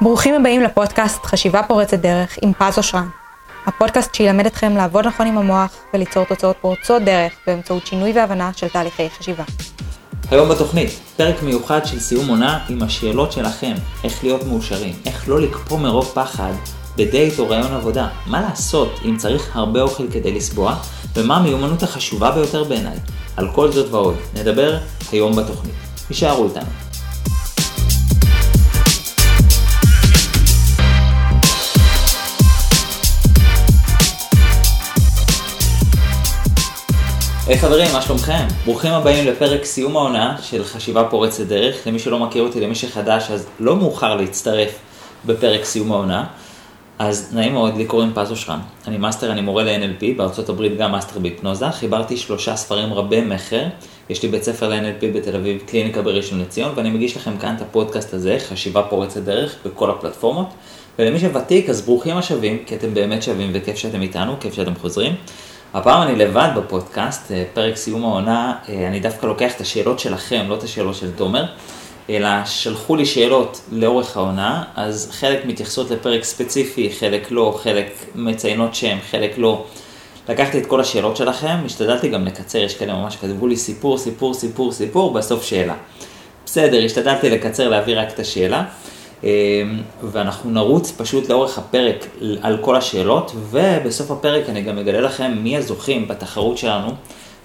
ברוכים הבאים לפודקאסט חשיבה פורצת דרך עם פז אושרן. הפודקאסט שילמד אתכם לעבוד נכון עם המוח וליצור תוצאות פורצות דרך באמצעות שינוי והבנה של תהליכי חשיבה. היום בתוכנית, פרק מיוחד של סיום עונה עם השאלות שלכם, איך להיות מאושרים, איך לא לקפוא מרוב פחד בדייט או רעיון עבודה, מה לעשות אם צריך הרבה אוכל כדי לסבוע, ומה המיומנות החשובה ביותר בעיניי. על כל זאת ועוד, נדבר היום בתוכנית. הישארו איתנו. היי hey, חברים, מה שלומכם? ברוכים הבאים לפרק סיום העונה של חשיבה פורצת דרך. למי שלא מכיר אותי, למי שחדש, אז לא מאוחר להצטרף בפרק סיום העונה. אז נעים מאוד, לי קוראים פז אושרן. אני מאסטר, אני מורה ל-NLP, בארצות הברית גם מאסטר בהיפנוזה. חיברתי שלושה ספרים רבי מכר. יש לי בית ספר ל-NLP בתל אביב, קליניקה בראשון לציון, ואני מגיש לכם כאן את הפודקאסט הזה, חשיבה פורצת דרך, בכל הפלטפורמות. ולמי שוותיק, אז ברוכים השבים, כי אתם באמת שווים וכיף שאתם איתנו, כיף שאתם חוזרים. הפעם אני לבד בפודקאסט, אה, פרק סיום העונה, אה, אני דווקא לוקח את השאלות שלכם, לא את השאלות של תומר, אלא שלחו לי שאלות לאורך העונה, אז חלק מתייחסות לפרק ספציפי, חלק לא, חלק מציינות שם, חלק לא. לקחתי את כל השאלות שלכם, השתדלתי גם לקצר, יש כאלה ממש כתבו לי סיפור, סיפור, סיפור, סיפור, בסוף שאלה. בסדר, השתדלתי לקצר, להביא רק את השאלה. אמ, ואנחנו נרוץ פשוט לאורך הפרק על כל השאלות, ובסוף הפרק אני גם אגלה לכם מי הזוכים בתחרות שלנו,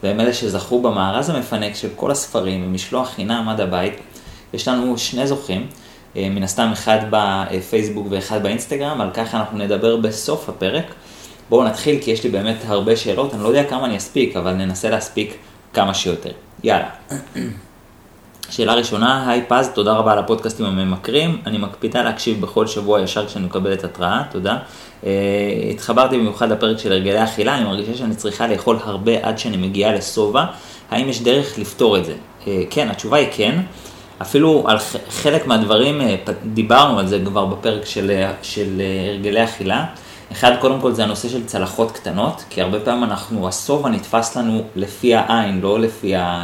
והם אלה שזכו במארז המפנק של כל הספרים, במשלוח חינם עד הבית. יש לנו שני זוכים, אה, מן הסתם אחד בפייסבוק ואחד באינסטגרם, על כך אנחנו נדבר בסוף הפרק. בואו נתחיל כי יש לי באמת הרבה שאלות, אני לא יודע כמה אני אספיק, אבל ננסה להספיק כמה שיותר. יאללה. שאלה ראשונה, היי פז, תודה רבה על הפודקאסטים הממכרים, אני מקפידה להקשיב בכל שבוע ישר כשאני מקבלת התראה, תודה. Uh, התחברתי במיוחד לפרק של הרגלי אכילה, אני מרגישה שאני צריכה לאכול הרבה עד שאני מגיעה לשובע, האם יש דרך לפתור את זה? Uh, כן, התשובה היא כן, אפילו על חלק מהדברים uh, דיברנו על זה כבר בפרק של, של הרגלי אכילה. אחד, קודם כל זה הנושא של צלחות קטנות, כי הרבה פעמים אנחנו, השובע נתפס לנו לפי העין, לא לפי ה...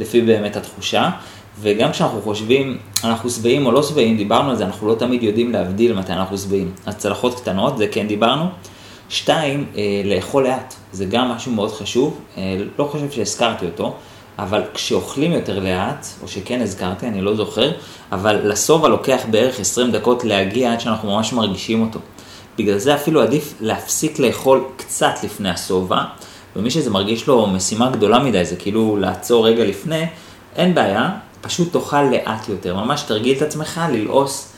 לפי באמת התחושה. וגם כשאנחנו חושבים, אנחנו שבעים או לא שבעים, דיברנו על זה, אנחנו לא תמיד יודעים להבדיל מתי אנחנו שבעים. אז צלחות קטנות, זה כן דיברנו. שתיים, אה, לאכול לאט, זה גם משהו מאוד חשוב, אה, לא חושב שהזכרתי אותו, אבל כשאוכלים יותר לאט, או שכן הזכרתי, אני לא זוכר, אבל לשובע לוקח בערך 20 דקות להגיע עד שאנחנו ממש מרגישים אותו. בגלל זה אפילו עדיף להפסיק לאכול קצת לפני השובע, ומי שזה מרגיש לו משימה גדולה מדי, זה כאילו לעצור רגע לפני, אין בעיה, פשוט תאכל לאט יותר, ממש תרגיל את עצמך ללעוס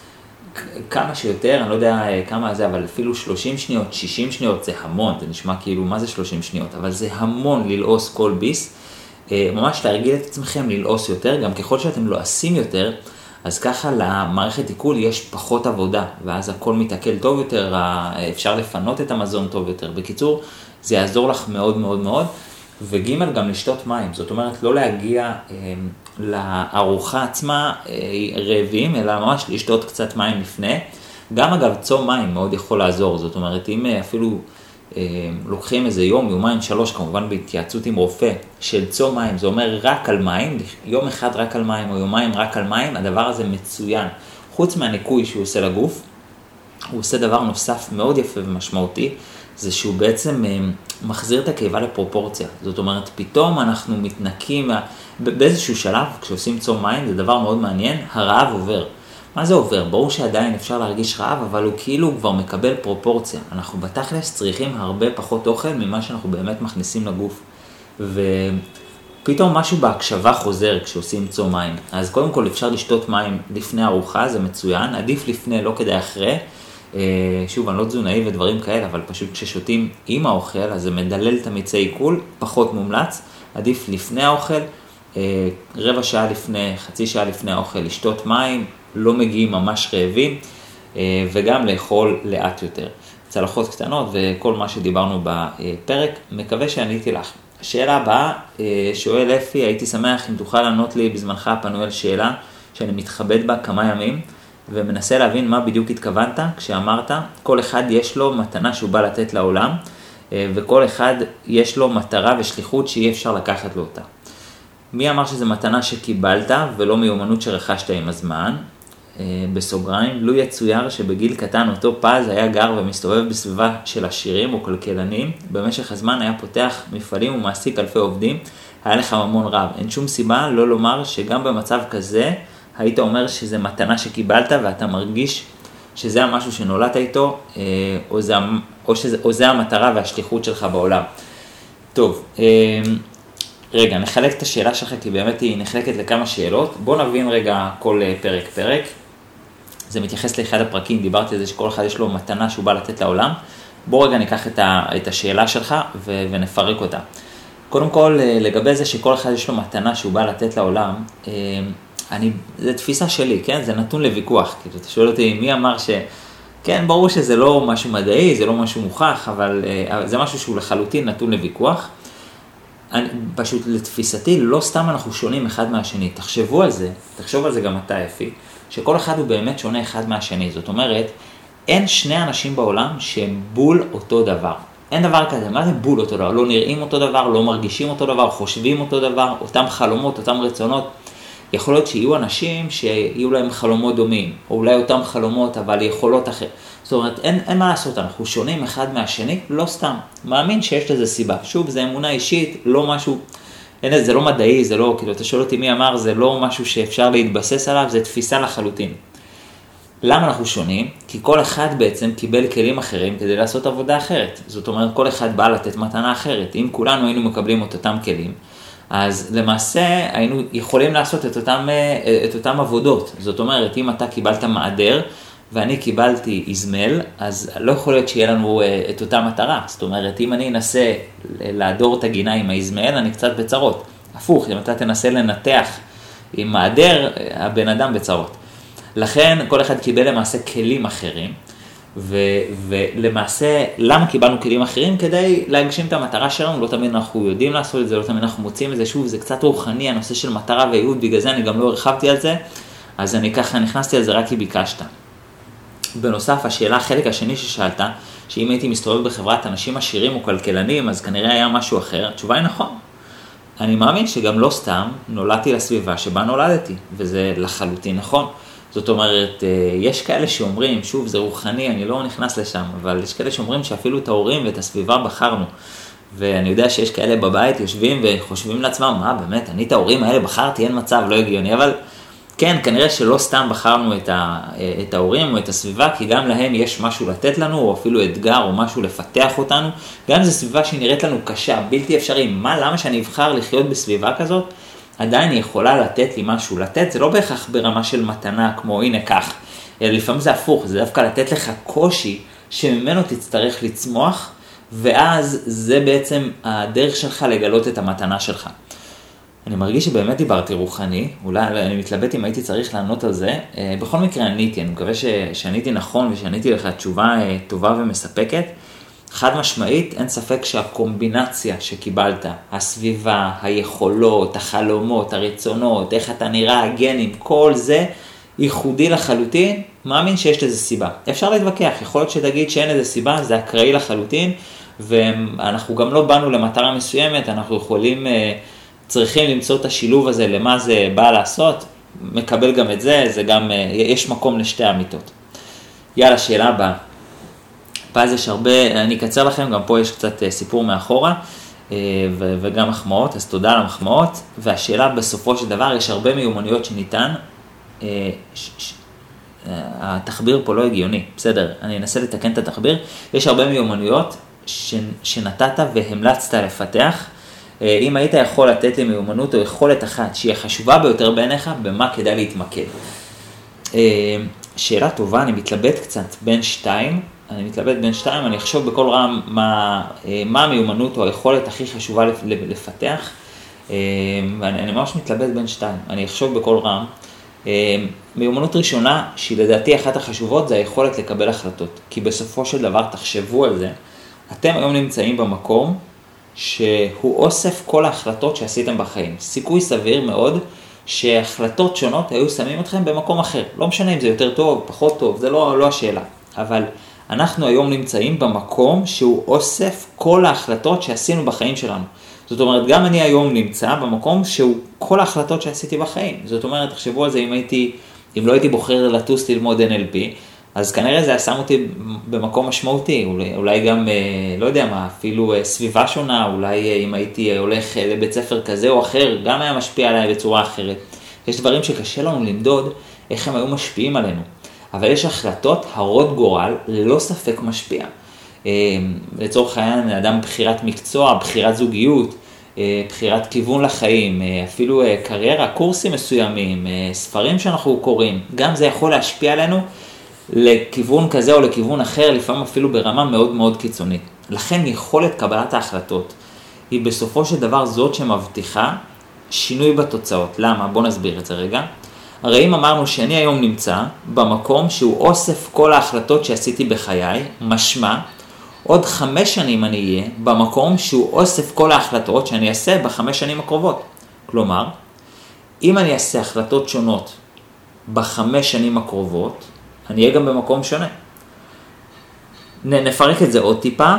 כמה שיותר, אני לא יודע אה, כמה זה, אבל אפילו 30 שניות, 60 שניות זה המון, זה נשמע כאילו מה זה 30 שניות, אבל זה המון ללעוס כל ביס, אה, ממש להרגיל את עצמכם ללעוס יותר, גם ככל שאתם לועסים יותר, אז ככה למערכת עיכול יש פחות עבודה, ואז הכל מתעכל טוב יותר, אפשר לפנות את המזון טוב יותר. בקיצור, זה יעזור לך מאוד מאוד מאוד. וג' גם לשתות מים, זאת אומרת לא להגיע אה, לארוחה עצמה אה, רעבים, אלא ממש לשתות קצת מים לפני. גם אגב צום מים מאוד יכול לעזור, זאת אומרת אם אה, אפילו אה, לוקחים איזה יום, יומיים, שלוש, כמובן בהתייעצות עם רופא, של צום מים, זה אומר רק על מים, יום אחד רק על מים או יומיים רק על מים, הדבר הזה מצוין. חוץ מהניקוי שהוא עושה לגוף, הוא עושה דבר נוסף מאוד יפה ומשמעותי, זה שהוא בעצם אה, מחזיר את הקיבה לפרופורציה. זאת אומרת, פתאום אנחנו מתנקים, באיזשהו שלב, כשעושים צום מים, זה דבר מאוד מעניין, הרעב עובר. מה זה עובר? ברור שעדיין אפשר להרגיש רעב, אבל הוא כאילו כבר מקבל פרופורציה. אנחנו בתכלס צריכים הרבה פחות אוכל ממה שאנחנו באמת מכניסים לגוף. ופתאום משהו בהקשבה חוזר כשעושים צום מים. אז קודם כל אפשר לשתות מים לפני ארוחה, זה מצוין, עדיף לפני, לא כדי אחרי. אה, שוב, אני לא תזונאי ודברים כאלה, אבל פשוט כששותים עם האוכל, אז זה מדלל את המיצי עיכול, פחות מומלץ, עדיף לפני האוכל, אה, רבע שעה לפני, חצי שעה לפני האוכל, לשתות מים, לא מגיעים ממש רעבים, אה, וגם לאכול לאט יותר. צלחות קטנות וכל מה שדיברנו בפרק, מקווה שעניתי לך. השאלה הבאה, שואל אפי, הייתי שמח אם תוכל לענות לי בזמנך הפנוי על שאלה שאני מתכבד בה כמה ימים. ומנסה להבין מה בדיוק התכוונת כשאמרת, כל אחד יש לו מתנה שהוא בא לתת לעולם, אה, וכל אחד יש לו מטרה ושליחות שאי אפשר לקחת לו אותה. מי אמר שזו מתנה שקיבלת ולא מיומנות שרכשת עם הזמן? בסוגריים, לו יצויר שבגיל קטן אותו פז היה גר ומסתובב בסביבה של עשירים או כלכלנים, במשך הזמן היה פותח מפעלים ומעסיק אלפי עובדים, היה לך ממון רב. אין שום סיבה לא לומר שגם במצב כזה, היית אומר שזה מתנה שקיבלת ואתה מרגיש שזה המשהו שנולדת איתו, או זה, או, שזה, או זה המטרה והשליחות שלך בעולם. טוב, רגע, נחלק את השאלה שלך, כי באמת היא נחלקת לכמה שאלות. בוא נבין רגע כל אה, פרק פרק. זה מתייחס לאחד הפרקים, דיברתי על זה שכל אחד יש לו מתנה שהוא בא לתת לעולם. בוא רגע ניקח את, ה, את השאלה שלך ו, ונפרק אותה. קודם כל, אה, לגבי זה שכל אחד יש לו מתנה שהוא בא לתת לעולם, אה, אני, זו תפיסה שלי, כן? זה נתון לוויכוח. כאילו, אתה שואל אותי, מי אמר ש... כן, ברור שזה לא משהו מדעי, זה לא משהו מוכח, אבל זה משהו שהוא לחלוטין נתון לוויכוח. אני, פשוט לתפיסתי, לא סתם אנחנו שונים אחד מהשני. תחשבו על זה, תחשוב על זה גם אתה, אפי, שכל אחד הוא באמת שונה אחד מהשני. זאת אומרת, אין שני אנשים בעולם שהם בול אותו דבר. אין דבר כזה, מה זה בול אותו דבר? לא נראים אותו דבר, לא מרגישים אותו דבר, חושבים אותו דבר, אותם חלומות, אותם רצונות. יכול להיות שיהיו אנשים שיהיו להם חלומות דומים, או אולי אותם חלומות אבל יכולות אחרות. זאת אומרת, אין, אין מה לעשות, אנחנו שונים אחד מהשני, לא סתם. מאמין שיש לזה סיבה. שוב, זה אמונה אישית, לא משהו, אין, זה לא מדעי, זה לא, כאילו, אתה שואל אותי מי אמר, זה לא משהו שאפשר להתבסס עליו, זה תפיסה לחלוטין. למה אנחנו שונים? כי כל אחד בעצם קיבל כלים אחרים כדי לעשות עבודה אחרת. זאת אומרת, כל אחד בא לתת מתנה אחרת. אם כולנו היינו מקבלים את אותם כלים, אז למעשה היינו יכולים לעשות את אותם, את אותם עבודות. זאת אומרת, אם אתה קיבלת מעדר, ואני קיבלתי איזמל, אז לא יכול להיות שיהיה לנו אה, את אותה מטרה. זאת אומרת, אם אני אנסה להדור את הגינה עם האיזמל, אני קצת בצרות. הפוך, אם אתה תנסה לנתח עם מעדר, הבן אדם בצרות. לכן כל אחד קיבל למעשה כלים אחרים, ו, ולמעשה, למה קיבלנו כלים אחרים? כדי להגשים את המטרה שלנו, לא תמיד אנחנו יודעים לעשות את זה, לא תמיד אנחנו מוצאים את זה, שוב, זה קצת רוחני, הנושא של מטרה וייעוד, בגלל זה אני גם לא הרחבתי על זה, אז אני ככה נכנסתי על זה רק כי ביקשת. בנוסף, השאלה, החלק השני ששאלת, שאם הייתי מסתובב בחברת אנשים עשירים או כלכלנים, אז כנראה היה משהו אחר, התשובה היא נכון. אני מאמין שגם לא סתם נולדתי לסביבה שבה נולדתי, וזה לחלוטין נכון. זאת אומרת, אה, יש כאלה שאומרים, שוב, זה רוחני, אני לא נכנס לשם, אבל יש כאלה שאומרים שאפילו את ההורים ואת הסביבה בחרנו. ואני יודע שיש כאלה בבית יושבים וחושבים לעצמם, מה באמת, אני את ההורים האלה בחרתי, אין מצב, לא הגיוני, אבל כן, כנראה שלא סתם בחרנו את, ה, את ההורים או את הסביבה, כי גם להם יש משהו לתת לנו, או אפילו אתגר או משהו לפתח אותנו. גם אם זו סביבה שהיא נראית לנו קשה, בלתי אפשרי, מה, למה שאני אבחר לחיות בסביבה כזאת? עדיין היא יכולה לתת לי משהו. לתת זה לא בהכרח ברמה של מתנה, כמו הנה כך, אלא לפעמים זה הפוך, זה דווקא לתת לך קושי שממנו תצטרך לצמוח, ואז זה בעצם הדרך שלך לגלות את המתנה שלך. אני מרגיש שבאמת דיברתי רוחני, אולי אני מתלבט אם הייתי צריך לענות על זה. אה, בכל מקרה עניתי, אני מקווה שעניתי נכון ושעניתי לך תשובה אה, טובה ומספקת. חד משמעית, אין ספק שהקומבינציה שקיבלת, הסביבה, היכולות, החלומות, הרצונות, איך אתה נראה, הגנים, כל זה ייחודי לחלוטין, מאמין שיש לזה סיבה. אפשר להתווכח, יכול להיות שתגיד שאין לזה סיבה, זה אקראי לחלוטין, ואנחנו גם לא באנו למטרה מסוימת, אנחנו יכולים... אה, צריכים למצוא את השילוב הזה למה זה בא לעשות, מקבל גם את זה, זה גם, אה, יש מקום לשתי אמיתות. יאללה, שאלה הבאה. פז יש הרבה, אני אקצר לכם, גם פה יש קצת אה, סיפור מאחורה, אה, וגם מחמאות, אז תודה על המחמאות. והשאלה בסופו של דבר, יש הרבה מיומנויות שניתן, התחביר פה לא הגיוני, בסדר, אני אנסה לתקן את התחביר, יש הרבה מיומנויות שנתת והמלצת לפתח, אה, אם היית יכול לתת לי מיומנות או יכולת אחת שהיא החשובה ביותר בעיניך, במה כדאי להתמקד. אה, שאלה טובה, אני מתלבט קצת בין שתיים, אני מתלבט בין שתיים, אני אחשוב בכל רם מה, אה, מה המיומנות או היכולת הכי חשובה לפתח, ואני ממש מתלבט בין שתיים, אני אחשוב בכל רם. מיומנות ראשונה, שהיא לדעתי אחת החשובות, זה היכולת לקבל החלטות. כי בסופו של דבר, תחשבו על זה, אתם היום נמצאים במקום שהוא אוסף כל ההחלטות שעשיתם בחיים. סיכוי סביר מאוד שהחלטות שונות היו שמים אתכם במקום אחר. לא משנה אם זה יותר טוב, פחות טוב, זה לא, לא השאלה. אבל אנחנו היום נמצאים במקום שהוא אוסף כל ההחלטות שעשינו בחיים שלנו. זאת אומרת, גם אני היום נמצא במקום שהוא כל ההחלטות שעשיתי בחיים. זאת אומרת, תחשבו על זה אם הייתי אם לא הייתי בוחר לטוס ללמוד NLP, אז כנראה זה היה שם אותי במקום משמעותי, אולי, אולי גם, אה, לא יודע מה, אפילו אה, סביבה שונה, אולי אה, אם הייתי הולך לבית ספר כזה או אחר, גם היה משפיע עליי בצורה אחרת. יש דברים שקשה לנו למדוד איך הם היו משפיעים עלינו, אבל יש החלטות הרות גורל, ללא ספק משפיע. לצורך העניין, אדם בחירת מקצוע, בחירת זוגיות, בחירת כיוון לחיים, אפילו קריירה, קורסים מסוימים, ספרים שאנחנו קוראים, גם זה יכול להשפיע עלינו לכיוון כזה או לכיוון אחר, לפעמים אפילו ברמה מאוד מאוד קיצונית. לכן יכולת קבלת ההחלטות היא בסופו של דבר זאת שמבטיחה שינוי בתוצאות. למה? בואו נסביר את זה רגע. הרי אם אמרנו שאני היום נמצא במקום שהוא אוסף כל ההחלטות שעשיתי בחיי, משמע, עוד חמש שנים אני אהיה במקום שהוא אוסף כל ההחלטות שאני אעשה בחמש שנים הקרובות. כלומר, אם אני אעשה החלטות שונות בחמש שנים הקרובות, אני אהיה גם במקום שונה. נפרק את זה עוד טיפה,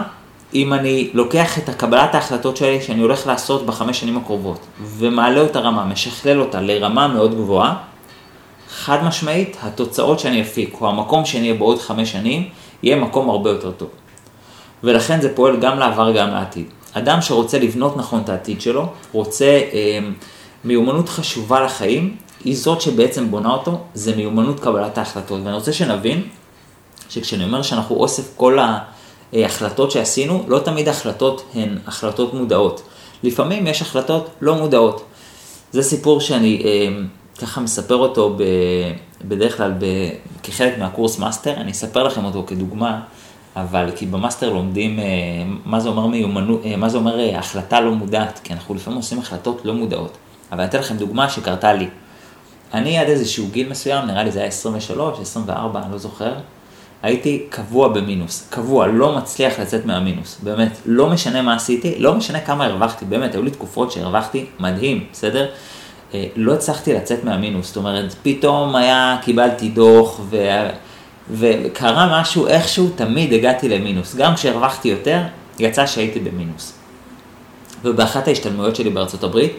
אם אני לוקח את הקבלת ההחלטות שלי שאני הולך לעשות בחמש שנים הקרובות, ומעלה אותה רמה, משכלל אותה לרמה מאוד גבוהה, חד משמעית, התוצאות שאני אפיק, או המקום שאני אהיה בעוד חמש שנים, יהיה מקום הרבה יותר טוב. ולכן זה פועל גם לעבר גם לעתיד. אדם שרוצה לבנות נכון את העתיד שלו, רוצה אה, מיומנות חשובה לחיים, היא זאת שבעצם בונה אותו, זה מיומנות קבלת ההחלטות. ואני רוצה שנבין שכשאני אומר שאנחנו אוסף כל ההחלטות שעשינו, לא תמיד החלטות הן החלטות מודעות. לפעמים יש החלטות לא מודעות. זה סיפור שאני אה, ככה מספר אותו ב, בדרך כלל ב, כחלק מהקורס מאסטר, אני אספר לכם אותו כדוגמה, אבל כי במאסטר לומדים אה, מה זה אומר אה, מה זה אומר אה, החלטה לא מודעת, כי אנחנו לפעמים עושים החלטות לא מודעות. אבל אני אתן לכם דוגמה שקרתה לי. אני עד איזשהו גיל מסוים, נראה לי זה היה 23, 24, אני לא זוכר, הייתי קבוע במינוס, קבוע, לא מצליח לצאת מהמינוס, באמת, לא משנה מה עשיתי, לא משנה כמה הרווחתי, באמת, היו לי תקופות שהרווחתי מדהים, בסדר? אה, לא הצלחתי לצאת מהמינוס, זאת אומרת, פתאום היה, קיבלתי דוח, ו... וקרה משהו, איכשהו תמיד הגעתי למינוס, גם כשהרווחתי יותר, יצא שהייתי במינוס. ובאחת ההשתלמויות שלי בארצות הברית,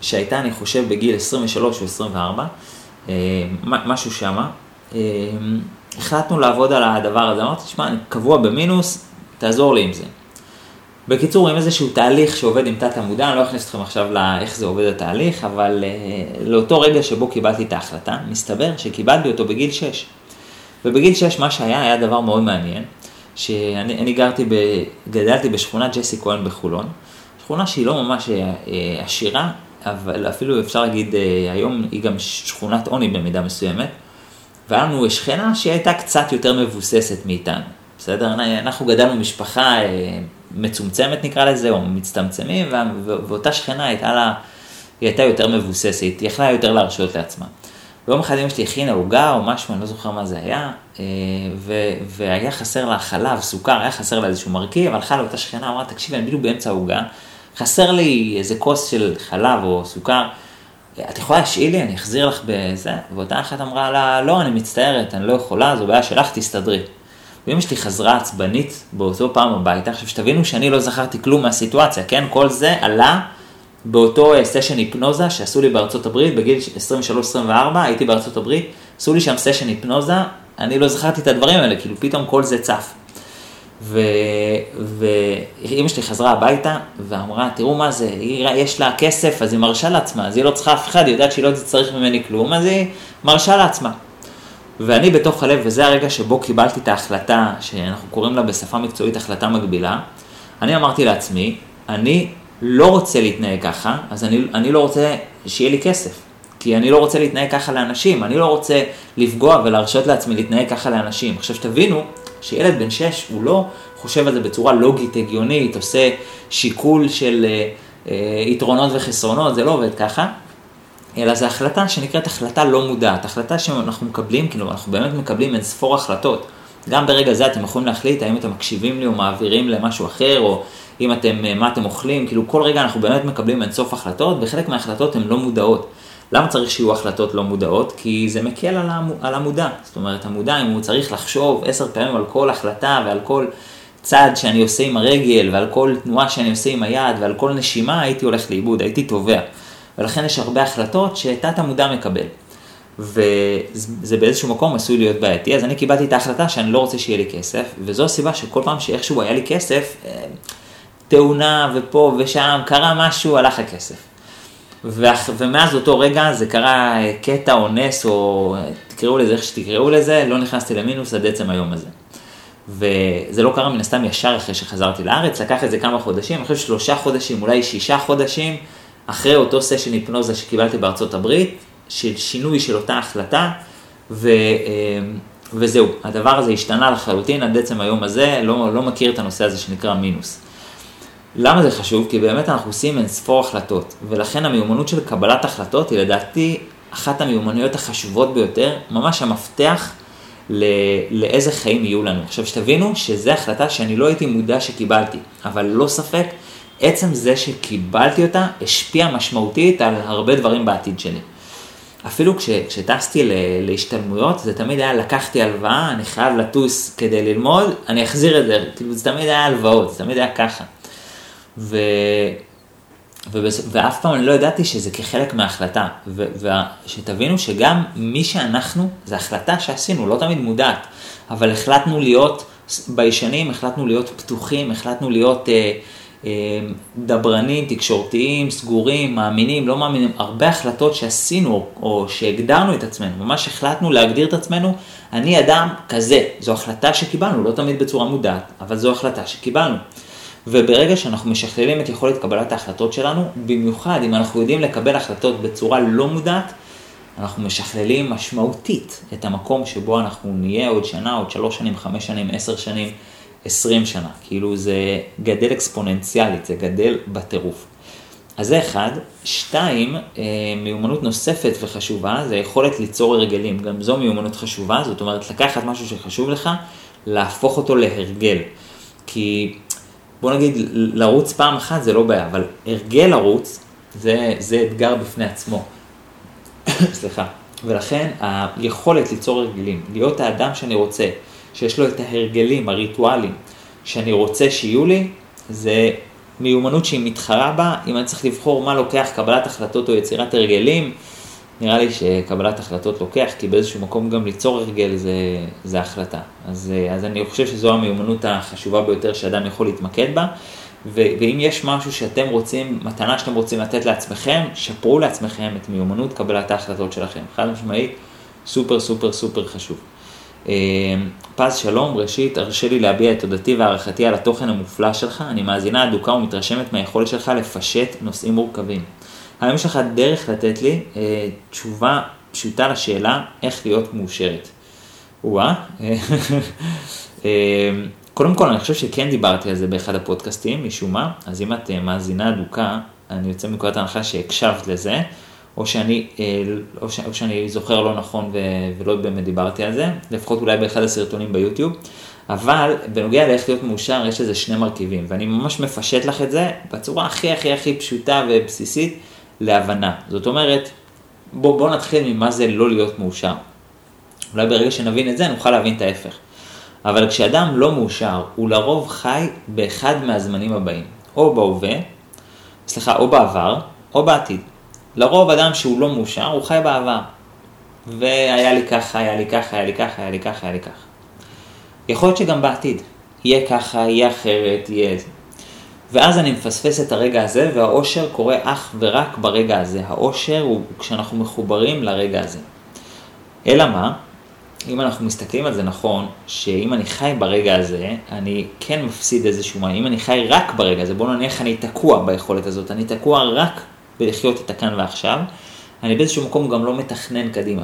שהייתה, אני חושב, בגיל 23 או 24, אה, משהו שמה. אה, החלטנו לעבוד על הדבר הזה, אמרתי, תשמע, אני קבוע במינוס, תעזור לי עם זה. בקיצור, עם איזשהו תהליך שעובד עם תת עמודה, אני לא אכניס אתכם עכשיו לאיך זה עובד התהליך, אבל uh, לאותו רגע שבו קיבלתי את ההחלטה, מסתבר שקיבלתי אותו בגיל 6. ובגיל 6 מה שהיה, היה דבר מאוד מעניין, שאני גרתי, ב, גדלתי בשכונת ג'סי כהן בחולון, שכונה שהיא לא ממש עשירה, אבל אפילו אפשר להגיד, אה, היום היא גם שכונת עוני במידה מסוימת, והיה לנו שכנה שהיא הייתה קצת יותר מבוססת מאיתנו, בסדר? אנחנו גדלנו משפחה אה, מצומצמת נקרא לזה, או מצטמצמים, ואותה שכנה הייתה לה, היא הייתה יותר מבוססת, היא יכלה יותר להרשות לעצמה. ויום אחד אמא שלי הכינה עוגה או משהו, אני לא זוכר מה זה היה, אה, ו- והיה חסר לה חלב, סוכר, היה חסר לה איזשהו מרכיב, הלכה לאותה שכנה, אמרה, תקשיבי, אני בדיוק באמצע העוגה, חסר לי איזה כוס של חלב או סוכר, את יכולה להשאיל לי, אני אחזיר לך בזה? ואותה אחת אמרה לה, לא, אני מצטערת, אני לא יכולה, זו בעיה שלך, תסתדרי. ואמא שלי חזרה עצבנית באותו פעם הביתה, עכשיו שתבינו שאני לא זכרתי כלום מהסיטואציה, כן? כל זה עלה באותו סשן היפנוזה שעשו לי בארצות הברית, בגיל 23-24, הייתי בארצות הברית, עשו לי שם סשן היפנוזה, אני לא זכרתי את הדברים האלה, כאילו פתאום כל זה צף. ואימא שלי חזרה הביתה ואמרה, תראו מה זה, היא, יש לה כסף, אז היא מרשה לעצמה, אז היא לא צריכה אף אחד, היא יודעת שהיא לא תצטרך ממני כלום, אז היא מרשה לעצמה. ואני בתוך הלב, וזה הרגע שבו קיבלתי את ההחלטה, שאנחנו קוראים לה בשפה מקצועית החלטה מגבילה, אני אמרתי לעצמי, אני לא רוצה להתנהג ככה, אז אני, אני לא רוצה שיהיה לי כסף. כי אני לא רוצה להתנהג ככה לאנשים, אני לא רוצה לפגוע ולהרשות לעצמי להתנהג ככה לאנשים. עכשיו שתבינו, שילד בן 6 הוא לא חושב על זה בצורה לוגית, הגיונית, עושה שיקול של אה, אה, יתרונות וחסרונות, זה לא עובד ככה, אלא זו החלטה שנקראת החלטה לא מודעת, החלטה שאנחנו מקבלים, כאילו אנחנו באמת מקבלים אין ספור החלטות. גם ברגע זה אתם יכולים להחליט האם אתם מקשיבים לי או מעבירים למשהו אחר, או אם אתם, אה, מה אתם אוכלים, כאילו כל רגע אנחנו באמת מקבלים אין סוף החלטות, וחלק מההחלטות הן לא מודעות. למה צריך שיהיו החלטות לא מודעות? כי זה מקל על, המ, על המודע. זאת אומרת, המודע, אם הוא צריך לחשוב עשר פעמים על כל החלטה ועל כל צעד שאני עושה עם הרגל ועל כל תנועה שאני עושה עם היד ועל כל נשימה, הייתי הולך לאיבוד, הייתי תובע. ולכן יש הרבה החלטות שתת המודע מקבל. וזה באיזשהו מקום עשוי להיות בעייתי, אז אני קיבלתי את ההחלטה שאני לא רוצה שיהיה לי כסף, וזו הסיבה שכל פעם שאיכשהו היה לי כסף, אה, תאונה ופה ושם, קרה משהו, הלך הכסף. ומאז אותו רגע זה קרה אה, קטע או נס, או תקראו לזה איך שתקראו לזה, לא נכנסתי למינוס עד עצם היום הזה. וזה לא קרה מן הסתם ישר אחרי שחזרתי לארץ, לקח את זה כמה חודשים, אחרי שלושה חודשים, אולי שישה חודשים, אחרי אותו סשן היפנוזה שקיבלתי בארצות הברית, של שינוי של אותה החלטה, ו, אה, וזהו, הדבר הזה השתנה לחלוטין עד עצם היום הזה, לא, לא מכיר את הנושא הזה שנקרא מינוס. למה זה חשוב? כי באמת אנחנו עושים אין ספור החלטות, ולכן המיומנות של קבלת החלטות היא לדעתי אחת המיומנויות החשובות ביותר, ממש המפתח ל- לאיזה חיים יהיו לנו. עכשיו שתבינו שזו החלטה שאני לא הייתי מודע שקיבלתי, אבל לא ספק, עצם זה שקיבלתי אותה השפיע משמעותית על הרבה דברים בעתיד שלי. אפילו כש, כשטסתי להשתלמויות, זה תמיד היה לקחתי הלוואה, אני חייב לטוס כדי ללמוד, אני אחזיר את זה, כאילו זה תמיד היה הלוואות, זה תמיד היה ככה. ו... ובס... ואף פעם אני לא ידעתי שזה כחלק מההחלטה, ושתבינו שגם מי שאנחנו, זו החלטה שעשינו, לא תמיד מודעת, אבל החלטנו להיות ביישנים, החלטנו להיות פתוחים, החלטנו להיות אה, דברנים, תקשורתיים, סגורים, מאמינים, לא מאמינים, הרבה החלטות שעשינו או שהגדרנו את עצמנו, ממש החלטנו להגדיר את עצמנו, אני אדם כזה, זו החלטה שקיבלנו, לא תמיד בצורה מודעת, אבל זו החלטה שקיבלנו. וברגע שאנחנו משכללים את יכולת קבלת ההחלטות שלנו, במיוחד אם אנחנו יודעים לקבל החלטות בצורה לא מודעת, אנחנו משכללים משמעותית את המקום שבו אנחנו נהיה עוד שנה, עוד שלוש שנים, חמש שנים, עשר שנים, עשרים שנה. כאילו זה גדל אקספוננציאלית, זה גדל בטירוף. אז זה אחד. שתיים, אה, מיומנות נוספת וחשובה, זה יכולת ליצור הרגלים. גם זו מיומנות חשובה, זאת אומרת לקחת משהו שחשוב לך, להפוך אותו להרגל. כי בוא נגיד, לרוץ פעם אחת זה לא בעיה, אבל הרגל לרוץ זה, זה אתגר בפני עצמו. סליחה. ולכן היכולת ליצור הרגלים, להיות האדם שאני רוצה, שיש לו את ההרגלים, הריטואלים, שאני רוצה שיהיו לי, זה מיומנות שהיא מתחרה בה, אם אני צריך לבחור מה לוקח קבלת החלטות או יצירת הרגלים, נראה לי שקבלת החלטות לוקח, כי באיזשהו מקום גם ליצור הרגל זה, זה החלטה. אז, אז אני חושב שזו המיומנות החשובה ביותר שאדם יכול להתמקד בה, ו, ואם יש משהו שאתם רוצים, מתנה שאתם רוצים לתת לעצמכם, שפרו לעצמכם את מיומנות קבלת ההחלטות שלכם. חד משמעית, סופר סופר סופר חשוב. אה, פז שלום, ראשית, הרשה לי להביע את תודתי והערכתי על התוכן המופלא שלך, אני מאזינה אדוקה ומתרשמת מהיכולת שלך לפשט נושאים מורכבים. האם יש לך דרך לתת לי אה, תשובה פשוטה לשאלה איך להיות מאושרת? וואה. אה, קודם כל אני חושב שכן דיברתי על זה באחד הפודקאסטים משום מה, אז אם את אה, מאזינה אדוקה, אני יוצא מנקודת ההנחה שהקשבת לזה, או שאני, אה, או, ש, או שאני זוכר לא נכון ו, ולא באמת דיברתי על זה, לפחות אולי באחד הסרטונים ביוטיוב, אבל בנוגע לאיך להיות מאושר יש לזה שני מרכיבים, ואני ממש מפשט לך את זה בצורה הכי הכי הכי פשוטה ובסיסית, להבנה. זאת אומרת, בוא, בוא נתחיל ממה זה לא להיות מאושר. אולי ברגע שנבין את זה נוכל להבין את ההפך. אבל כשאדם לא מאושר, הוא לרוב חי באחד מהזמנים הבאים, או בהווה, סליחה, או בעבר, או בעתיד. לרוב אדם שהוא לא מאושר, הוא חי בעבר. והיה לי ככה, היה לי ככה, היה לי ככה, היה לי ככה, היה לי ככה. יכול להיות שגם בעתיד. יהיה ככה, יהיה אחרת, יהיה... ואז אני מפספס את הרגע הזה, והאושר קורה אך ורק ברגע הזה. האושר הוא כשאנחנו מחוברים לרגע הזה. אלא מה? אם אנחנו מסתכלים על זה נכון, שאם אני חי ברגע הזה, אני כן מפסיד איזשהו מה. אם אני חי רק ברגע הזה, בוא נניח אני תקוע ביכולת הזאת, אני תקוע רק בלחיות את הכאן ועכשיו, אני באיזשהו מקום גם לא מתכנן קדימה.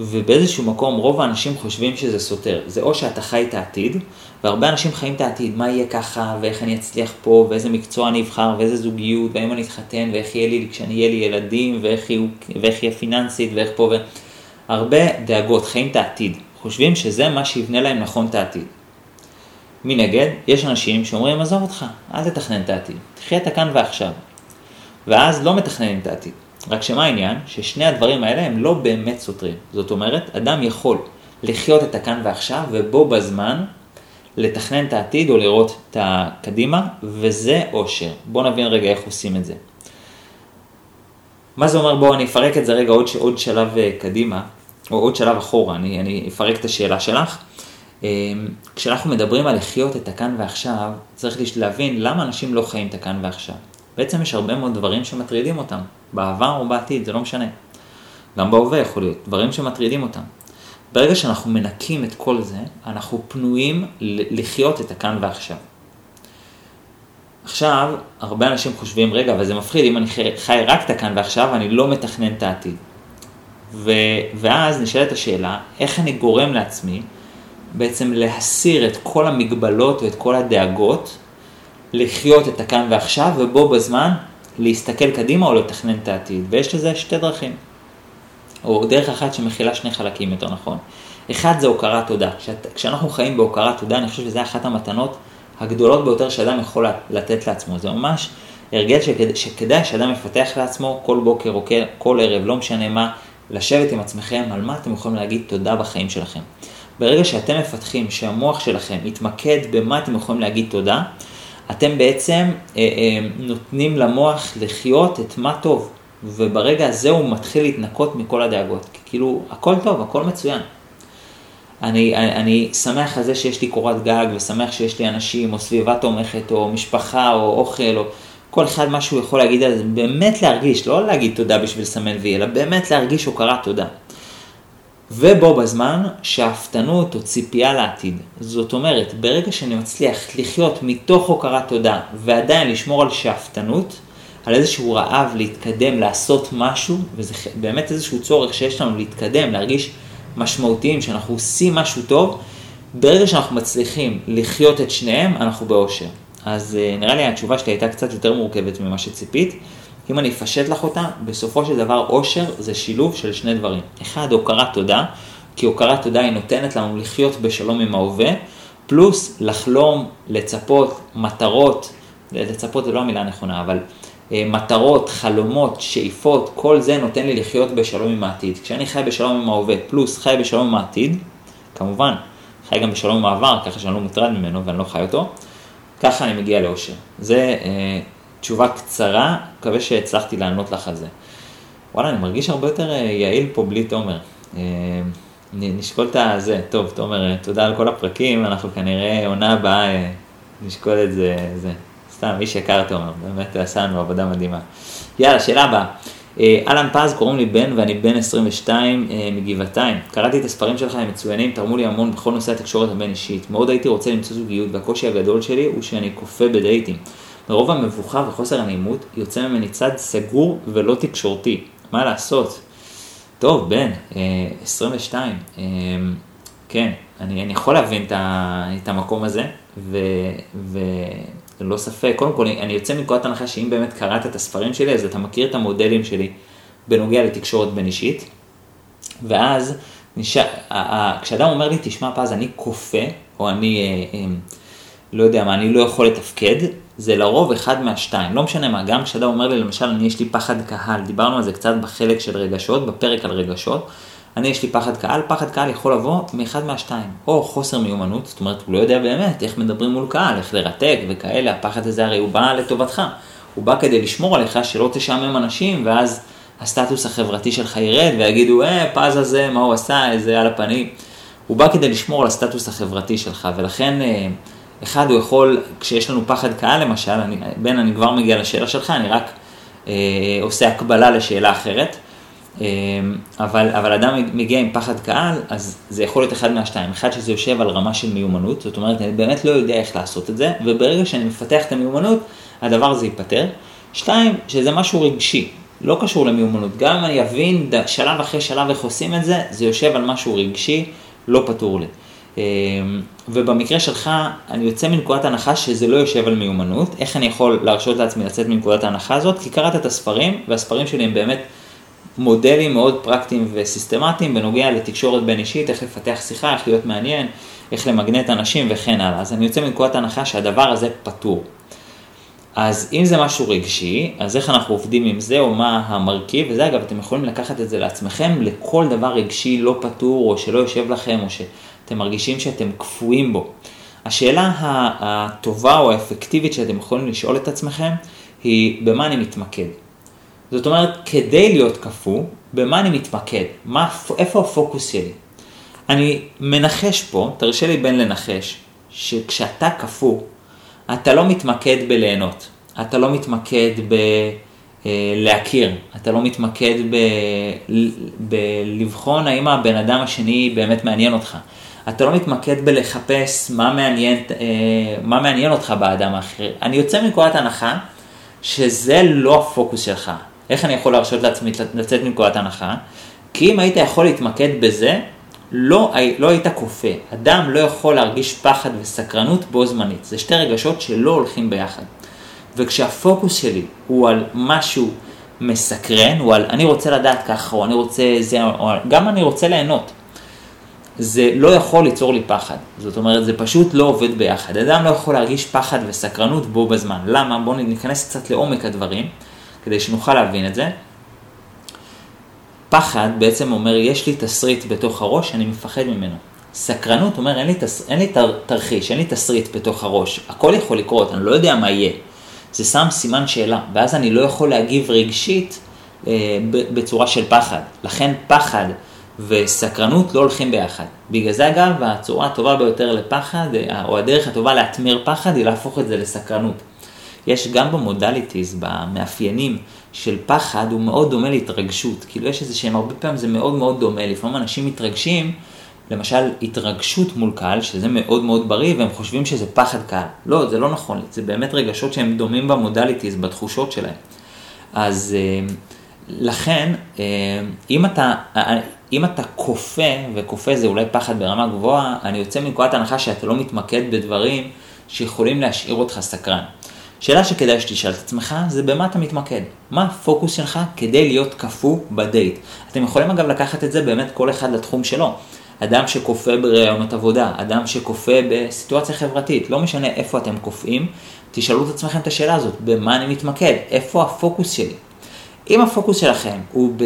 ובאיזשהו מקום רוב האנשים חושבים שזה סותר. זה או שאתה חי את העתיד, והרבה אנשים חיים את העתיד, מה יהיה ככה, ואיך אני אצליח פה, ואיזה מקצוע אני אבחר, ואיזה זוגיות, והאם אני אתחתן, ואיך יהיה לי כשאני אהיה לי ילדים, ואיך יהיה, ואיך יהיה פיננסית, ואיך פה, והרבה דאגות, חיים את העתיד. חושבים שזה מה שיבנה להם נכון את העתיד. מנגד, יש אנשים שאומרים, עזוב אותך, אל תתכנן את העתיד, תחיה את הכאן ועכשיו. ואז לא מתכננים את העתיד. רק שמה העניין? ששני הדברים האלה הם לא באמת סותרים. זאת אומרת, אדם יכול לחיות את הכאן ועכשיו, ובו בזמן לתכנן את העתיד או לראות את הקדימה, וזה אושר. בואו נבין רגע איך עושים את זה. מה זה אומר? בואו אני אפרק את זה רגע עוד, עוד שלב אה, קדימה, או עוד שלב אחורה, אני, אני אפרק את השאלה שלך. אה, כשאנחנו מדברים על לחיות את הכאן ועכשיו, צריך להבין למה אנשים לא חיים את הכאן ועכשיו. בעצם יש הרבה מאוד דברים שמטרידים אותם, בעבר או בעתיד, זה לא משנה. גם בהווה יכול להיות, דברים שמטרידים אותם. ברגע שאנחנו מנקים את כל זה, אנחנו פנויים לחיות את הכאן ועכשיו. עכשיו, הרבה אנשים חושבים, רגע, אבל זה מפחיד, אם אני חי רק את הכאן ועכשיו, אני לא מתכנן את העתיד. ו... ואז נשאלת השאלה, איך אני גורם לעצמי בעצם להסיר את כל המגבלות ואת כל הדאגות, לחיות את הכאן ועכשיו, ובו בזמן להסתכל קדימה או לתכנן את העתיד. ויש לזה שתי דרכים. או דרך אחת שמכילה שני חלקים יותר נכון. אחד זה הוקרת תודה. כשאת, כשאנחנו חיים בהוקרת תודה, אני חושב שזו אחת המתנות הגדולות ביותר שאדם יכול לתת לעצמו. זה ממש הרגל שכד, שכדאי שאדם יפתח לעצמו כל בוקר או כל ערב, לא משנה מה, לשבת עם עצמכם על מה אתם יכולים להגיד תודה בחיים שלכם. ברגע שאתם מפתחים שהמוח שלכם יתמקד במה אתם יכולים להגיד תודה, אתם בעצם אה, אה, נותנים למוח לחיות את מה טוב. וברגע הזה הוא מתחיל להתנקות מכל הדאגות. כאילו, הכל טוב, הכל מצוין. אני, אני, אני שמח על זה שיש לי קורת גג, ושמח שיש לי אנשים, או סביבה תומכת, או משפחה, או אוכל, או כל אחד מה שהוא יכול להגיד על זה, באמת להרגיש, לא להגיד תודה בשביל לסמן וי, אלא באמת להרגיש הוקרת תודה. ובו בזמן שאפתנות או ציפייה לעתיד. זאת אומרת, ברגע שאני מצליח לחיות מתוך הוקרת תודה ועדיין לשמור על שאפתנות, על איזשהו רעב להתקדם, לעשות משהו, וזה באמת איזשהו צורך שיש לנו להתקדם, להרגיש משמעותיים, שאנחנו עושים משהו טוב, ברגע שאנחנו מצליחים לחיות את שניהם, אנחנו באושר. אז אה, נראה לי התשובה שלי הייתה קצת יותר מורכבת ממה שציפית. אם אני אפשט לך אותה, בסופו של דבר אושר זה שילוב של שני דברים. אחד, הוקרת תודה, כי הוקרת תודה היא נותנת לנו לחיות בשלום עם ההווה, פלוס לחלום, לצפות, מטרות, לצפות זה לא המילה הנכונה, אבל אה, מטרות, חלומות, שאיפות, כל זה נותן לי לחיות בשלום עם העתיד. כשאני חי בשלום עם ההווה, פלוס חי בשלום עם העתיד, כמובן, חי גם בשלום עם העבר, ככה שאני לא מוטרד ממנו ואני לא חי אותו, ככה אני מגיע לאושר. זה אה, תשובה קצרה, מקווה שהצלחתי לענות לך על זה. וואלה, אני מרגיש הרבה יותר אה, יעיל פה בלי תומר. אה, נשקול את הזה, טוב, תומר, אה, תודה על כל הפרקים, אנחנו כנראה עונה הבאה אה, נשקול את זה, זה. סתם, איש יקר תומר, באמת עשה לנו עבודה מדהימה. יאללה, שאלה הבאה. אה, אהלן פז, קוראים לי בן ואני בן 22 אה, מגבעתיים. קראתי את הספרים שלך, הם מצוינים, תרמו לי המון בכל נושא התקשורת הבין אישית. מאוד הייתי רוצה למצוא זוגיות והקושי הגדול שלי הוא שאני כופה בדייטים. מרוב המבוכה וחוסר הנעימות יוצא ממני צד סגור ולא תקשורתי. מה לעשות? טוב, בן, 22. אה, כן, אני, אני יכול להבין את המקום הזה, ו... ו... ללא ספק. קודם כל, אני יוצא מנקודת הנחה שאם באמת קראת את הספרים שלי, אז אתה מכיר את המודלים שלי בנוגע לתקשורת בין אישית, ואז נש... כשאדם אומר לי, תשמע פז, אני כופה, או אני, אה, אה, לא יודע מה, אני לא יכול לתפקד, זה לרוב אחד מהשתיים, לא משנה מה, גם כשאדם אומר לי, למשל, אני יש לי פחד קהל, דיברנו על זה קצת בחלק של רגשות, בפרק על רגשות, אני יש לי פחד קהל, פחד קהל יכול לבוא מאחד מהשתיים, או חוסר מיומנות, זאת אומרת הוא לא יודע באמת איך מדברים מול קהל, איך לרתק וכאלה, הפחד הזה הרי הוא בא לטובתך, הוא בא כדי לשמור עליך שלא תשעמם אנשים ואז הסטטוס החברתי שלך ירד ויגידו, אה, פז הזה, מה הוא עשה, איזה על הפנים, הוא בא כדי לשמור על הסטטוס החברתי שלך ולכן אה, אחד הוא יכול, כשיש לנו פחד קהל למשל, אני, בן אני כבר מגיע לשאלה שלך, אני רק אה, עושה הקבלה לשאלה אחרת. אמ, אבל, אבל אדם מגיע עם פחד קהל, אז זה יכול להיות אחד מהשתיים. אחד שזה יושב על רמה של מיומנות, זאת אומרת, אני באמת לא יודע איך לעשות את זה, וברגע שאני מפתח את המיומנות, הדבר הזה ייפתר. שתיים, שזה משהו רגשי, לא קשור למיומנות. גם אם אני אבין שלב אחרי שלב איך עושים את זה, זה יושב על משהו רגשי, לא פתור לי. אמ, ובמקרה שלך, אני יוצא מנקודת הנחה שזה לא יושב על מיומנות. איך אני יכול להרשות לעצמי לצאת מנקודת ההנחה הזאת? כי קראת את הספרים, והספרים שלי הם באמת... מודלים מאוד פרקטיים וסיסטמטיים בנוגע לתקשורת בין אישית, איך לפתח שיחה, איך להיות מעניין, איך למגנט אנשים וכן הלאה. אז אני יוצא מנקודת הנחה שהדבר הזה פתור. אז אם זה משהו רגשי, אז איך אנחנו עובדים עם זה, או מה המרכיב, וזה אגב, אתם יכולים לקחת את זה לעצמכם לכל דבר רגשי לא פתור, או שלא יושב לכם, או שאתם מרגישים שאתם קפואים בו. השאלה הטובה או האפקטיבית שאתם יכולים לשאול את עצמכם, היא במה אני מתמקד. זאת אומרת, כדי להיות קפוא, במה אני מתמקד? מה, איפה הפוקוס שלי? אני מנחש פה, תרשה לי בן לנחש, שכשאתה קפוא, אתה לא מתמקד בליהנות, אתה לא מתמקד בלהכיר, אה, אתה לא מתמקד בלבחון האם הבן אדם השני באמת מעניין אותך. אתה לא מתמקד בלחפש מה מעניין, אה, מה מעניין אותך באדם האחר. אני יוצא מנקודת הנחה שזה לא הפוקוס שלך. איך אני יכול להרשות לעצמי לצאת מנקודת הנחה? כי אם היית יכול להתמקד בזה, לא, לא היית כופה. אדם לא יכול להרגיש פחד וסקרנות בו זמנית. זה שתי רגשות שלא הולכים ביחד. וכשהפוקוס שלי הוא על משהו מסקרן, הוא על אני רוצה לדעת ככה, או אני רוצה זה, או גם אני רוצה ליהנות. זה לא יכול ליצור לי פחד. זאת אומרת, זה פשוט לא עובד ביחד. אדם לא יכול להרגיש פחד וסקרנות בו בזמן. למה? בואו ניכנס קצת לעומק הדברים, כדי שנוכל להבין את זה. פחד בעצם אומר, יש לי תסריט בתוך הראש, אני מפחד ממנו. סקרנות אומר, אין לי, תס... אין לי תר... תרחיש, אין לי תסריט בתוך הראש. הכל יכול לקרות, אני לא יודע מה יהיה. זה שם סימן שאלה, ואז אני לא יכול להגיב רגשית אה, בצורה של פחד. לכן פחד וסקרנות לא הולכים ביחד. בגלל זה אגב, הצורה הטובה ביותר לפחד, או הדרך הטובה להטמיר פחד, היא להפוך את זה לסקרנות. יש גם במודליטיז, במאפיינים של פחד, הוא מאוד דומה להתרגשות. כאילו יש איזה שהם, הרבה פעמים זה מאוד מאוד דומה. לפעמים אנשים מתרגשים, למשל התרגשות מול קהל, שזה מאוד מאוד בריא, והם חושבים שזה פחד קהל. לא, זה לא נכון, זה באמת רגשות שהם דומים במודליטיז, בתחושות שלהם. אז אה, לכן, אה, אם אתה, אם אתה כופה, וכופה זה אולי פחד ברמה גבוהה, אני יוצא מנקודת הנחה שאתה לא מתמקד בדברים שיכולים להשאיר אותך סקרן. שאלה שכדאי שתשאל את עצמך זה במה אתה מתמקד. מה הפוקוס שלך כדי להיות קפוא בדייט. אתם יכולים אגב לקחת את זה באמת כל אחד לתחום שלו. אדם שכופה בראיונות עבודה, אדם שכופה בסיטואציה חברתית, לא משנה איפה אתם כופים, תשאלו את עצמכם את השאלה הזאת, במה אני מתמקד, איפה הפוקוס שלי. אם הפוקוס שלכם הוא ב...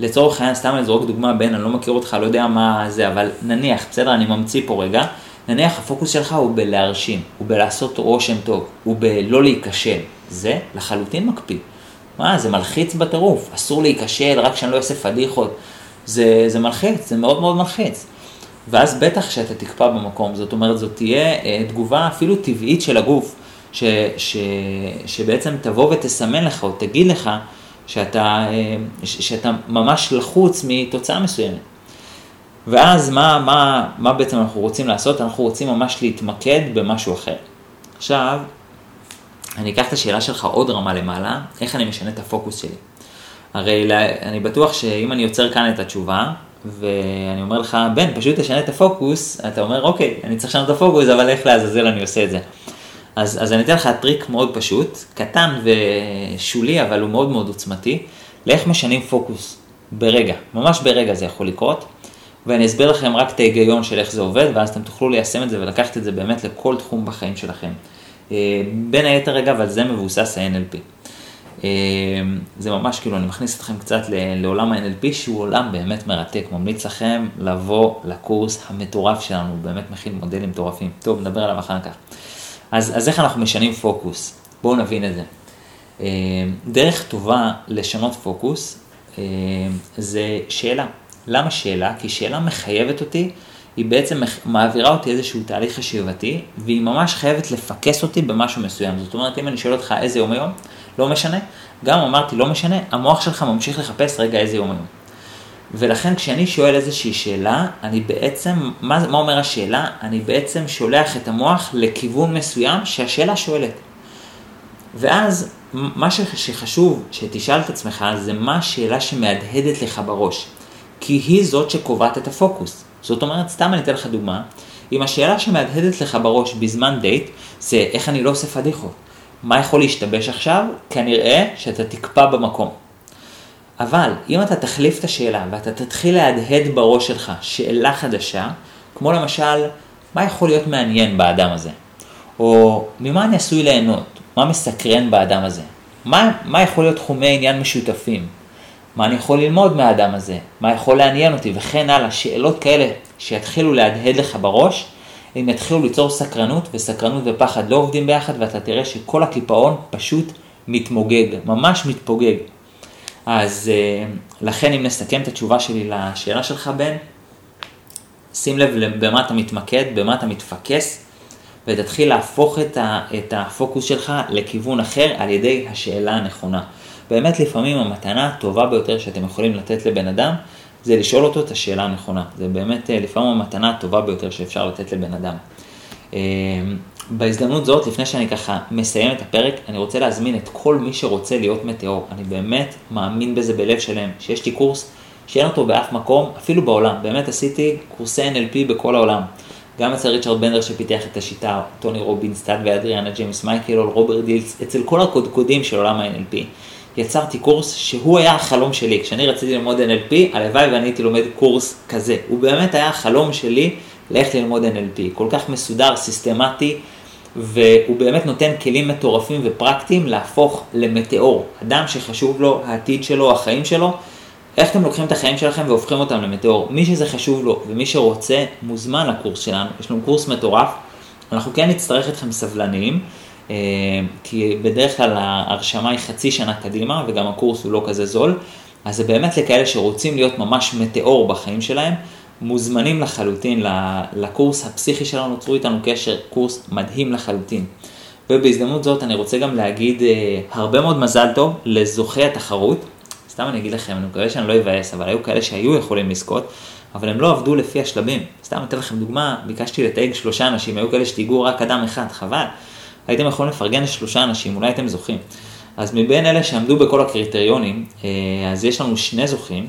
לצורך העניין, סתם אני זורק דוגמה בין, אני לא מכיר אותך, לא יודע מה זה, אבל נניח, בסדר, אני ממציא פה רגע, נניח הפוקוס שלך הוא בלהרשים, הוא בלעשות רושם טוב, הוא בלא להיכשל. זה לחלוטין מקפיא. מה, זה מלחיץ בטירוף, אסור להיכשל, רק שאני לא אעשה פדיחות. זה, זה מלחיץ, זה מאוד מאוד מלחיץ. ואז בטח שאתה תקפא במקום, זאת אומרת, זאת תהיה אה, תגובה אפילו טבעית של הגוף, ש, ש, שבעצם תבוא ותסמן לך או תגיד לך שאתה, אה, שאתה ממש לחוץ מתוצאה מסוימת. ואז מה, מה, מה בעצם אנחנו רוצים לעשות? אנחנו רוצים ממש להתמקד במשהו אחר. עכשיו, אני אקח את השאלה שלך עוד רמה למעלה, איך אני משנה את הפוקוס שלי. הרי אני בטוח שאם אני יוצר כאן את התשובה, ואני אומר לך, בן, פשוט תשנה את הפוקוס, אתה אומר, אוקיי, אני צריך לשנות את הפוקוס, אבל איך לעזאזל אני עושה את זה. אז, אז אני אתן לך טריק מאוד פשוט, קטן ושולי, אבל הוא מאוד מאוד עוצמתי, לאיך משנים פוקוס ברגע, ממש ברגע זה יכול לקרות. ואני אסביר לכם רק את ההיגיון של איך זה עובד, ואז אתם תוכלו ליישם את זה ולקחת את זה באמת לכל תחום בחיים שלכם. אה, בין היתר אגב, על זה מבוסס ה-NLP. אה, זה ממש כאילו, אני מכניס אתכם קצת לעולם ה-NLP, שהוא עולם באמת מרתק. ממליץ לכם לבוא לקורס המטורף שלנו, הוא באמת מכיל מודלים מטורפים. טוב, נדבר עליו אחר כך. אז, אז איך אנחנו משנים פוקוס? בואו נבין את זה. אה, דרך טובה לשנות פוקוס זה שאלה. למה שאלה? כי שאלה מחייבת אותי, היא בעצם מעבירה אותי איזשהו תהליך חשיבתי, והיא ממש חייבת לפקס אותי במשהו מסוים. זאת אומרת, אם אני שואל אותך איזה יום היום, לא משנה, גם אמרתי לא משנה, המוח שלך ממשיך לחפש רגע איזה יום היום. ולכן כשאני שואל איזושהי שאלה, אני בעצם, מה, מה אומר השאלה? אני בעצם שולח את המוח לכיוון מסוים שהשאלה שואלת. ואז מה שחשוב שתשאל את עצמך זה מה השאלה שמהדהדת לך בראש. כי היא זאת שקובעת את הפוקוס. זאת אומרת, סתם אני אתן לך דוגמה, אם השאלה שמהדהדת לך בראש בזמן דייט, זה איך אני לא עושה פדיחות. מה יכול להשתבש עכשיו? כנראה שאתה תקפא במקום. אבל אם אתה תחליף את השאלה ואתה תתחיל להדהד בראש שלך שאלה חדשה, כמו למשל, מה יכול להיות מעניין באדם הזה? או ממה אני עשוי ליהנות? מה מסקרן באדם הזה? מה, מה יכול להיות תחומי עניין משותפים? מה אני יכול ללמוד מהאדם הזה, מה יכול לעניין אותי וכן הלאה, שאלות כאלה שיתחילו להדהד לך בראש, הם יתחילו ליצור סקרנות, וסקרנות ופחד לא עובדים ביחד, ואתה תראה שכל הקיפאון פשוט מתמוגג, ממש מתפוגג. אז אה, לכן אם נסכם את התשובה שלי לשאלה שלך, בן, שים לב במה אתה מתמקד, במה אתה מתפקס, ותתחיל להפוך את, ה, את הפוקוס שלך לכיוון אחר על ידי השאלה הנכונה. באמת לפעמים המתנה הטובה ביותר שאתם יכולים לתת לבן אדם, זה לשאול אותו את השאלה הנכונה. זה באמת אה, לפעמים המתנה הטובה ביותר שאפשר לתת לבן אדם. אה, בהזדמנות זאת, לפני שאני ככה מסיים את הפרק, אני רוצה להזמין את כל מי שרוצה להיות מטאור. אני באמת מאמין בזה בלב שלם, שיש לי קורס שאין אותו באף מקום, אפילו בעולם. באמת עשיתי קורסי NLP בכל העולם. גם אצל ריצ'רד בנדלר שפיתח את השיטה, טוני רובינס, ואדריאנה ג'יימס מייקל, או רוברט דילטס, אצל כל הקודקודים של עולם ה-NLP. יצרתי קורס שהוא היה החלום שלי. כשאני רציתי ללמוד NLP, הלוואי ואני הייתי לומד קורס כזה. הוא באמת היה החלום שלי ללכת ללמוד NLP. כל כך מסודר, סיסטמטי, והוא באמת נותן כלים מטורפים ופרקטיים להפוך למאסטר. אדם שחשוב לו העתיד שלו, החיים שלו, איך אתם לוקחים את החיים שלכם והופכים אותם למטאור? מי שזה חשוב לו ומי שרוצה, מוזמן לקורס שלנו. יש לנו קורס מטורף. אנחנו כן נצטרך אתכם סבלניים. אה, כי בדרך כלל ההרשמה היא חצי שנה קדימה וגם הקורס הוא לא כזה זול, אז זה באמת לכאלה שרוצים להיות ממש מטאור בחיים שלהם, מוזמנים לחלוטין לקורס הפסיכי שלנו, צרו איתנו קשר, קורס מדהים לחלוטין. ובהזדמנות זאת אני רוצה גם להגיד אה, הרבה מאוד מזל טוב לזוכי התחרות. סתם אני אגיד לכם, אני מקווה שאני לא אבאס, אבל היו כאלה שהיו יכולים לזכות, אבל הם לא עבדו לפי השלבים. סתם אתן לכם דוגמה, ביקשתי לתייג שלושה אנשים, היו כאלה שתיגעו רק אדם אחד, חבל. הייתם יכולים לפרגן לשלושה אנשים, אולי אתם זוכים. אז מבין אלה שעמדו בכל הקריטריונים, אה, אז יש לנו שני זוכים.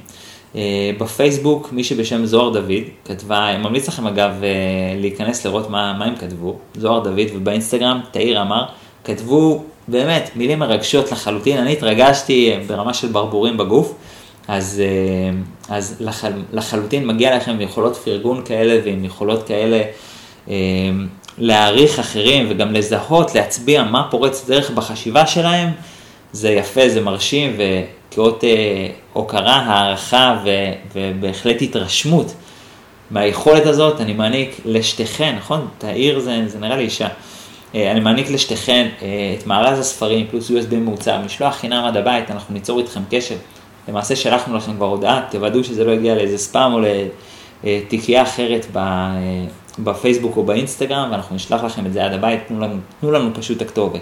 אה, בפייסבוק, מי שבשם זוהר דוד, כתבה, ממליץ לכם אגב אה, להיכנס לראות מה, מה הם כתבו, זוהר דוד, ובאינסטגרם, תאיר אמר, כתבו באמת מילים מרגשות לחלוטין, אני התרגשתי ברמה של ברבורים בגוף, אז, אז לחל, לחלוטין מגיע לכם יכולות פרגון כאלה ועם יכולות כאלה להעריך אחרים וגם לזהות, להצביע מה פורץ דרך בחשיבה שלהם, זה יפה, זה מרשים וכאות אה, הוקרה, הערכה ו, ובהחלט התרשמות מהיכולת הזאת, אני מעניק לשתיכן, נכון? תאיר זה, זה נראה לי אישה. אה, אני מעניק לשתיכן אה, את מארז הספרים פלוס USB ממוצע, משלוח חינם עד הבית, אנחנו ניצור איתכם קשר. למעשה שלחנו לכם כבר הודעה, תוודאו שזה לא יגיע לאיזה ספאם או לתיקייה אחרת בפייסבוק או באינסטגרם, ואנחנו נשלח לכם את זה עד הבית, תנו לנו, תנו לנו פשוט הכתובת.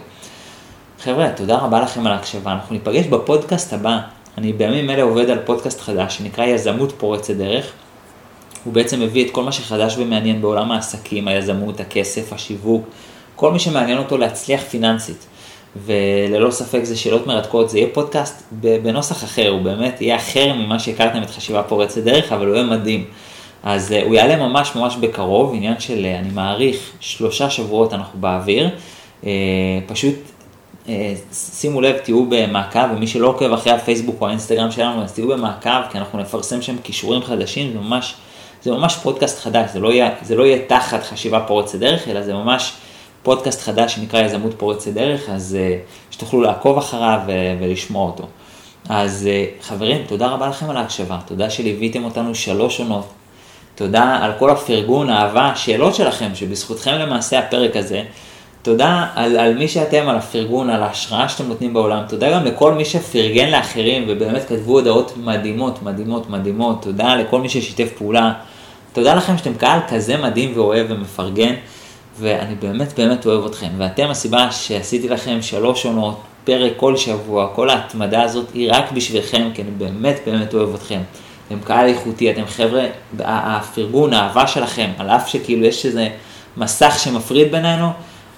חבר'ה, תודה רבה לכם על ההקשבה, אנחנו ניפגש בפודקאסט הבא. אני בימים אלה עובד על פודקאסט חדש שנקרא יזמות פורצת דרך. הוא בעצם מביא את כל מה שחדש ומעניין בעולם העסקים, היזמות, הכסף, השיווק, כל מי שמעניין אותו להצליח פיננסית. וללא ספק זה שאלות מרתקות, זה יהיה פודקאסט בנוסח אחר, הוא באמת יהיה אחר ממה שהכרתם את חשיבה פורצת דרך, אבל הוא יהיה מדהים. אז uh, הוא יעלה ממש ממש בקרוב, עניין של, uh, אני מעריך, שלושה שבועות אנחנו באוויר. Uh, פשוט שימו לב, תהיו במעקב, ומי שלא עוקב אחרי הפייסבוק או האינסטגרם שלנו, אז תהיו במעקב, כי אנחנו נפרסם שם כישורים חדשים, זה ממש, זה ממש פודקאסט חדש, זה לא, יהיה, זה לא יהיה תחת חשיבה פורצת דרך, אלא זה ממש פודקאסט חדש שנקרא יזמות פורצת דרך, אז uh, שתוכלו לעקוב אחריו uh, ולשמוע אותו. אז uh, חברים, תודה רבה לכם על ההקשבה, תודה שליוויתם אותנו שלוש עונות. תודה על כל הפרגון, האהבה, השאלות שלכם, שבזכותכם למעשה הפרק הזה. תודה על, על מי שאתם, על הפרגון, על ההשראה שאתם נותנים בעולם. תודה גם לכל מי שפרגן לאחרים ובאמת כתבו הודעות מדהימות, מדהימות, מדהימות. תודה לכל מי ששיתף פעולה. תודה לכם שאתם קהל כזה מדהים ואוהב ומפרגן, ואני באמת באמת אוהב אתכם. ואתם הסיבה שעשיתי לכם שלוש עונות, פרק כל שבוע, כל ההתמדה הזאת היא רק בשבילכם, כי אני באמת באמת אוהב אתכם. אתם קהל איכותי, אתם חבר'ה, הפרגון, האהבה שלכם, על אף שכאילו יש איזה מסך שמפריד בינינו,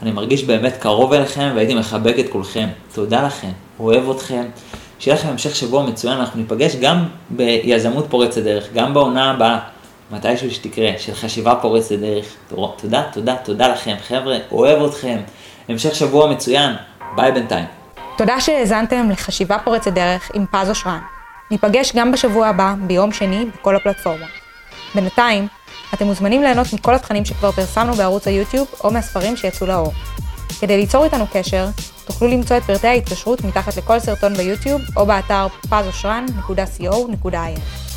אני מרגיש באמת קרוב אליכם והייתי מחבק את כולכם. תודה לכם, אוהב אתכם. שיהיה לכם המשך שבוע מצוין, אנחנו ניפגש גם ביזמות פורצת דרך, גם בעונה הבאה, מתישהו שתקרה, של חשיבה פורצת דרך. תודה, תודה, תודה לכם, חבר'ה, אוהב אתכם. המשך שבוע מצוין, ביי בינתיים. תודה שהאזנתם לחשיבה פורצת דרך עם פז אושרן. ניפגש גם בשבוע הבא, ביום שני, בכל הפלטפורמות. בינתיים, אתם מוזמנים ליהנות מכל התכנים שכבר פרסמנו בערוץ היוטיוב או מהספרים שיצאו לאור. כדי ליצור איתנו קשר, תוכלו למצוא את פרטי ההתקשרות מתחת לכל סרטון ביוטיוב או באתר פזושרן.co.il.